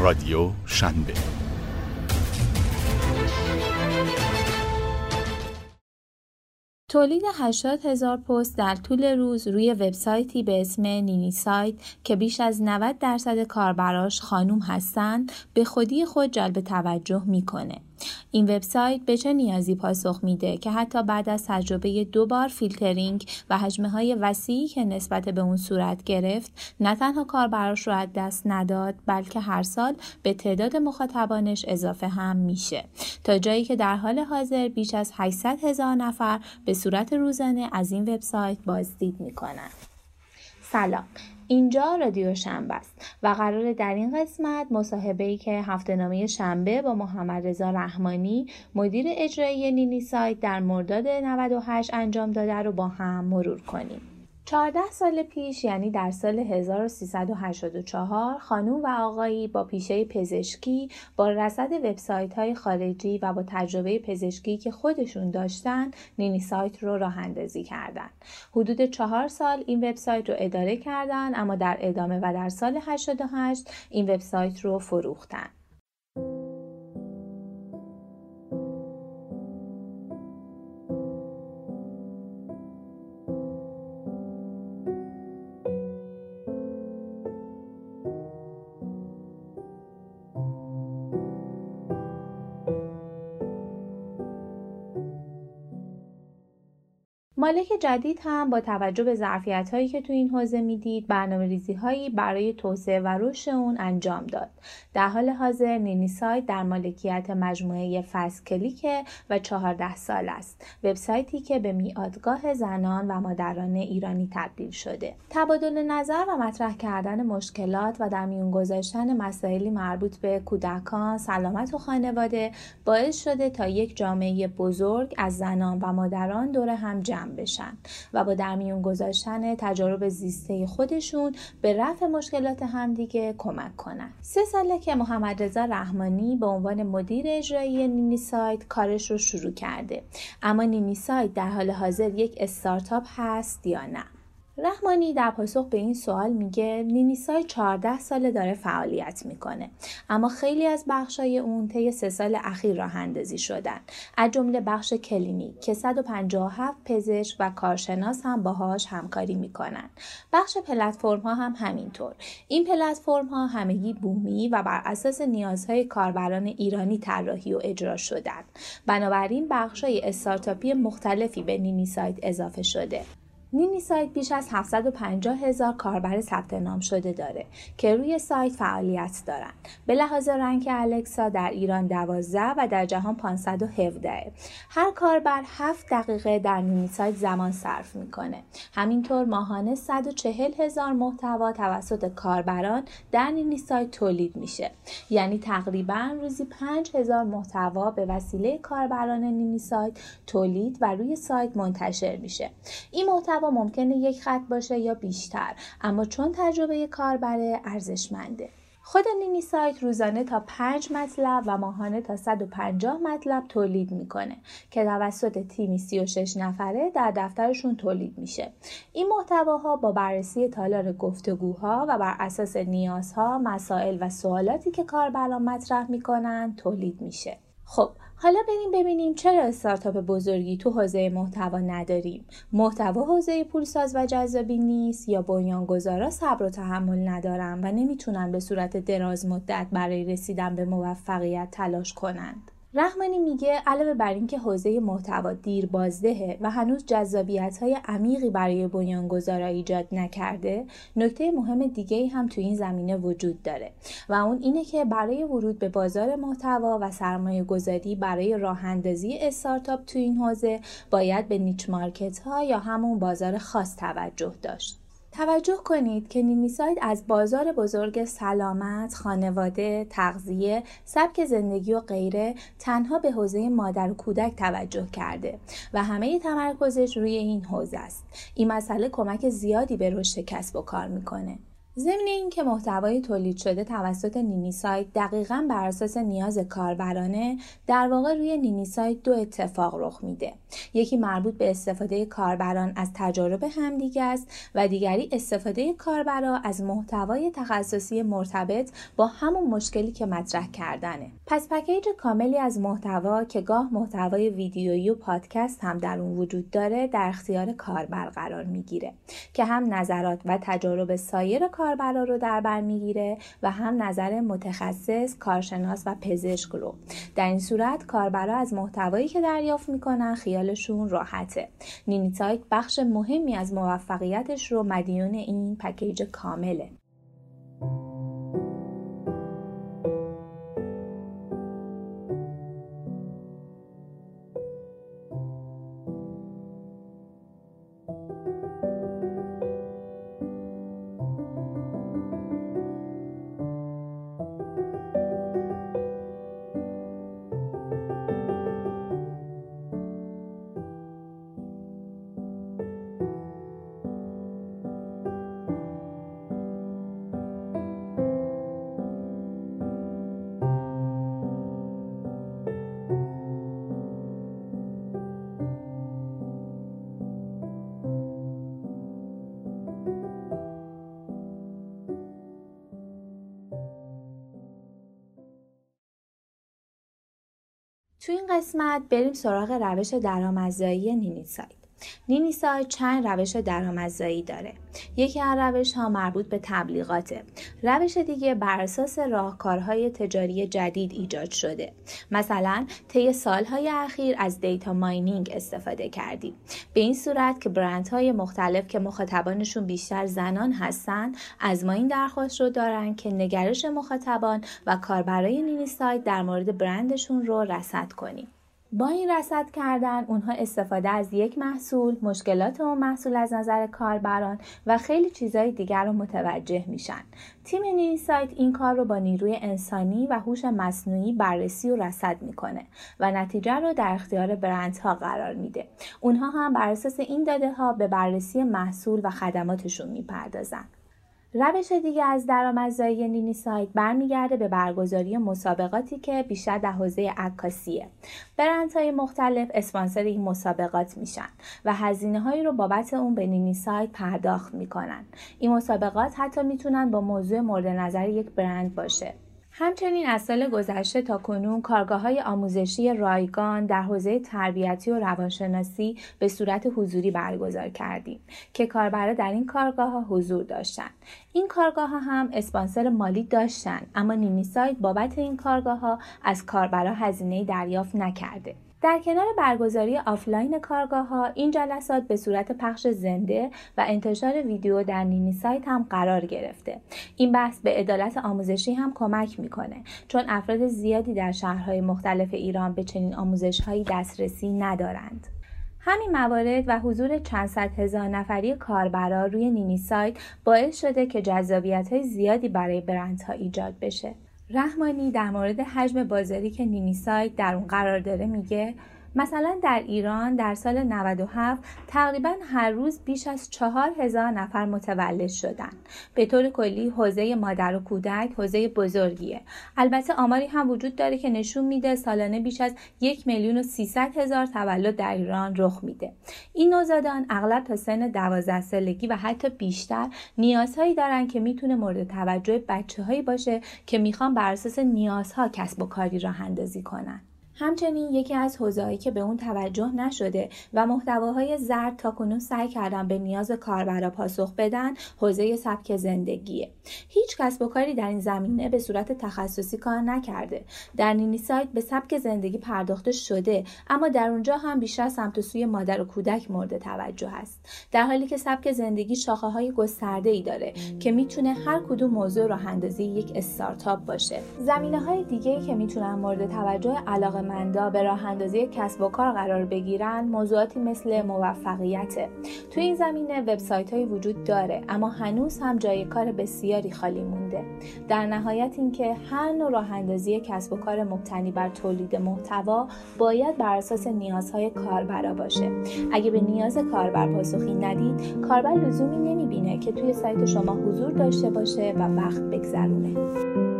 رادیو شنبه تولید 80 هزار پست در طول روز روی وبسایتی به اسم نینی سایت که بیش از 90 درصد کاربراش خانوم هستند به خودی خود جلب توجه می‌کنه. این وبسایت به چه نیازی پاسخ میده که حتی بعد از تجربه دو بار فیلترینگ و حجمه های وسیعی که نسبت به اون صورت گرفت نه تنها کاربراش رو از دست نداد بلکه هر سال به تعداد مخاطبانش اضافه هم میشه. تا جایی که در حال حاضر بیش از 800 هزار نفر به صورت روزانه از این وبسایت بازدید می‌کنن. سلام. اینجا رادیو شنبه است و قرار در این قسمت مصاحبه ای که هفته نامه شنبه با محمد رضا رحمانی مدیر اجرایی نینی سایت در مرداد 98 انجام داده رو با هم مرور کنیم. 14 سال پیش یعنی در سال 1384 خانوم و آقایی با پیشه پزشکی با رصد وبسایت های خارجی و با تجربه پزشکی که خودشون داشتن نینی سایت رو راه اندازی کردن. حدود چهار سال این وبسایت رو اداره کردن اما در ادامه و در سال 88 این وبسایت رو فروختن. مالک جدید هم با توجه به ظرفیت هایی که تو این حوزه می‌دید برنامه ریزی هایی برای توسعه و رشد اون انجام داد. در حال حاضر نینی سایت در مالکیت مجموعه فست کلیک و 14 سال است. وبسایتی که به میادگاه زنان و مادران ایرانی تبدیل شده. تبادل نظر و مطرح کردن مشکلات و در میون گذاشتن مسائلی مربوط به کودکان، سلامت و خانواده باعث شده تا یک جامعه بزرگ از زنان و مادران دور هم جمع بشن. و با در میون گذاشتن تجارب زیسته خودشون به رفع مشکلات همدیگه کمک کنن. سه ساله که محمد رضا رحمانی به عنوان مدیر اجرایی نینی سایت کارش رو شروع کرده. اما نینی سایت در حال حاضر یک استارتاپ هست یا نه؟ رحمانی در پاسخ به این سوال میگه نینیسای 14 ساله داره فعالیت می‌کنه. اما خیلی از بخشای اون طی سه سال اخیر راه اندازی شدن. از جمله بخش کلینیک که 157 پزشک و کارشناس هم باهاش همکاری می‌کنن. بخش پلتفرم ها هم همینطور. این پلتفرم ها همگی بومی و بر اساس نیازهای کاربران ایرانی طراحی و اجرا شدن. بنابراین بخشای استارتاپی مختلفی به نینی سایت اضافه شده. نینی سایت بیش از 750 هزار کاربر ثبت نام شده داره که روی سایت فعالیت دارن. به لحاظ رنک الکسا در ایران 12 و در جهان 517. هر کاربر 7 دقیقه در نینی سایت زمان صرف می‌کنه. همینطور ماهانه 140 هزار محتوا توسط کاربران در نینی سایت تولید میشه. یعنی تقریبا روزی 5 هزار محتوا به وسیله کاربران نینی سایت تولید و روی سایت منتشر میشه. این محتوا محتوا ممکنه یک خط باشه یا بیشتر اما چون تجربه کاربره ارزشمنده خود نینی سایت روزانه تا 5 مطلب و ماهانه تا 150 مطلب تولید می‌کنه که توسط تیمی 36 نفره در دفترشون تولید میشه. این محتواها با بررسی تالار گفتگوها و بر اساس نیازها، مسائل و سوالاتی که کاربران مطرح می‌کنن تولید میشه. خب حالا بریم ببینیم چرا استارتاپ بزرگی تو حوزه محتوا نداریم. محتوا حوزه پولساز و جذابی نیست یا بنیانگذارا صبر و تحمل ندارن و نمی‌تونن به صورت دراز مدت برای رسیدن به موفقیت تلاش کنند؟ رحمانی میگه علاوه بر اینکه حوزه محتوا دیر بازدهه و هنوز جذابیت های عمیقی برای بنیانگذارا ایجاد نکرده نکته مهم دیگه هم تو این زمینه وجود داره و اون اینه که برای ورود به بازار محتوا و سرمایه گذاری برای راه اندازی استارتاپ تو این حوزه باید به نیچ مارکت ها یا همون بازار خاص توجه داشت. توجه کنید که نینی سایت از بازار بزرگ سلامت، خانواده، تغذیه، سبک زندگی و غیره تنها به حوزه مادر و کودک توجه کرده و همه تمرکزش روی این حوزه است. این مسئله کمک زیادی به رشد کسب و کار می‌کنه. ضمن اینکه محتوای تولید شده توسط نینی سایت دقیقا بر اساس نیاز کاربرانه در واقع روی نینی سایت دو اتفاق رخ میده. یکی مربوط به استفاده کاربران از تجارب همدیگه است و دیگری استفاده کاربرا از محتوای تخصصی مرتبط با همون مشکلی که مطرح کردنه. پس پکیج کاملی از محتوا که گاه محتوای ویدیویی و پادکست هم در اون وجود داره در اختیار کاربر قرار می‌گیره که هم نظرات و تجارب سایر کاربرا رو در بر می‌گیره و هم نظر متخصص، کارشناس و پزشک رو. در این صورت کاربرا از محتوایی که دریافت می‌کنن خیالشون راحته. نینی سایت بخش مهمی از موفقیتش رو مدیون این پکیج کامله. تو این قسمت بریم سراغ روش درآمدزایی نینی سایت. چند روش درآمدزایی داره؟ یکی از روش ها مربوط به تبلیغاته. روش دیگه بر اساس راهکارهای تجاری جدید ایجاد شده. مثلا طی سالهای اخیر از دیتا ماینینگ استفاده کردیم. به این صورت که برندهای مختلف که مخاطبانشون بیشتر زنان هستن از ما این درخواست رو دارن که نگرش مخاطبان و کاربرای نینی سایت در مورد برندشون رو رصد کنیم. با این رصد کردن اونها استفاده از یک محصول، مشکلات اون محصول از نظر کاربران و خیلی چیزهای دیگر رو متوجه میشن. تیم نینی سایت این کار رو با نیروی انسانی و هوش مصنوعی بررسی و رصد می‌کنه و نتیجه رو در اختیار برندها قرار میده. اونها هم بر اساس این داده ها به بررسی محصول و خدماتشون می‌پردازن. روش دیگه از درآمدزایی نینی سایت برمیگرده به برگزاری مسابقاتی که بیشتر در حوزه عکاسیه. برندهای مختلف اسپانسر این مسابقات میشن و هزینه هایی رو بابت اون به نینی سایت پرداخت می‌کنن. این مسابقات حتی می‌تونن با موضوع مورد نظر یک برند باشه. همچنین از سال گذشته تا کنون کارگاه های آموزشی رایگان در حوزه تربیتی و روانشناسی به صورت حضوری برگزار کردیم که کاربرا در این کارگاه ها حضور داشتند. این کارگاه ها هم اسپانسر مالی داشتند اما نیمی سایت بابت این کارگاه ها از کاربرا هزینه دریافت نکرده. در کنار برگزاری آفلاین کارگاه ها این جلسات به صورت پخش زنده و انتشار ویدیو در نینی سایت هم قرار گرفته. این بحث به عدالت آموزشی هم کمک می‌کنه چون افراد زیادی در شهرهای مختلف ایران به چنین آموزش هایی دسترسی ندارند. همین موارد و حضور چند صد هزار نفری کاربرا روی نینی سایت باعث شده که جذابیت های زیادی برای برندها ایجاد بشه. رحمانی در مورد حجم بازاری که نینی سایت در اون قرار داره میگه مثلا در ایران در سال 97 تقریبا هر روز بیش از چهار هزار نفر متولد شدن. به طور کلی حوزه مادر و کودک حوزه بزرگیه. البته آماری هم وجود داره که نشون میده سالانه بیش از یک میلیون و سیصد هزار تولد در ایران رخ میده. این نوزادان اغلب تا سن دوازده سالگی و حتی بیشتر نیازهایی دارن که می‌تونه مورد توجه بچه هایی باشه که می‌خوان بر اساس نیازها کسب و کاری راه اندازی کنن. همچنین یکی از حوزه‌ای که به اون توجه نشده و محتواهای زرد تا کنون سعی کردن به نیاز کاربرا پاسخ بدن حوزه سبک زندگیه. هیچ کسب و کاری در این زمینه به صورت تخصصی کار نکرده. در نینی سایت به سبک زندگی پرداخته شده اما در اونجا هم بیشتر سمت و سوی مادر و کودک مورد توجه است. در حالی که سبک زندگی شاخه های گسترده ای داره که می‌تونه هر کدوم موضوع راه اندازی یک استارتاپ باشه. زمینه های دیگه ای که می‌تونن مورد توجه علاقه علاقمندا به راه اندازی کسب و کار قرار بگیرن موضوعاتی مثل موفقیت. تو این زمینه وبسایت های وجود داره اما هنوز هم جای کار بسیاری خالی مونده. در نهایت اینکه هر نوع راه اندازی کسب و کار مبتنی بر تولید محتوا باید بر اساس نیازهای کاربرا باشه. اگه به نیاز کاربر پاسخی ندید کاربر لزومی نمی‌بینه که توی سایت شما حضور داشته باشه و وقت بگذرونه.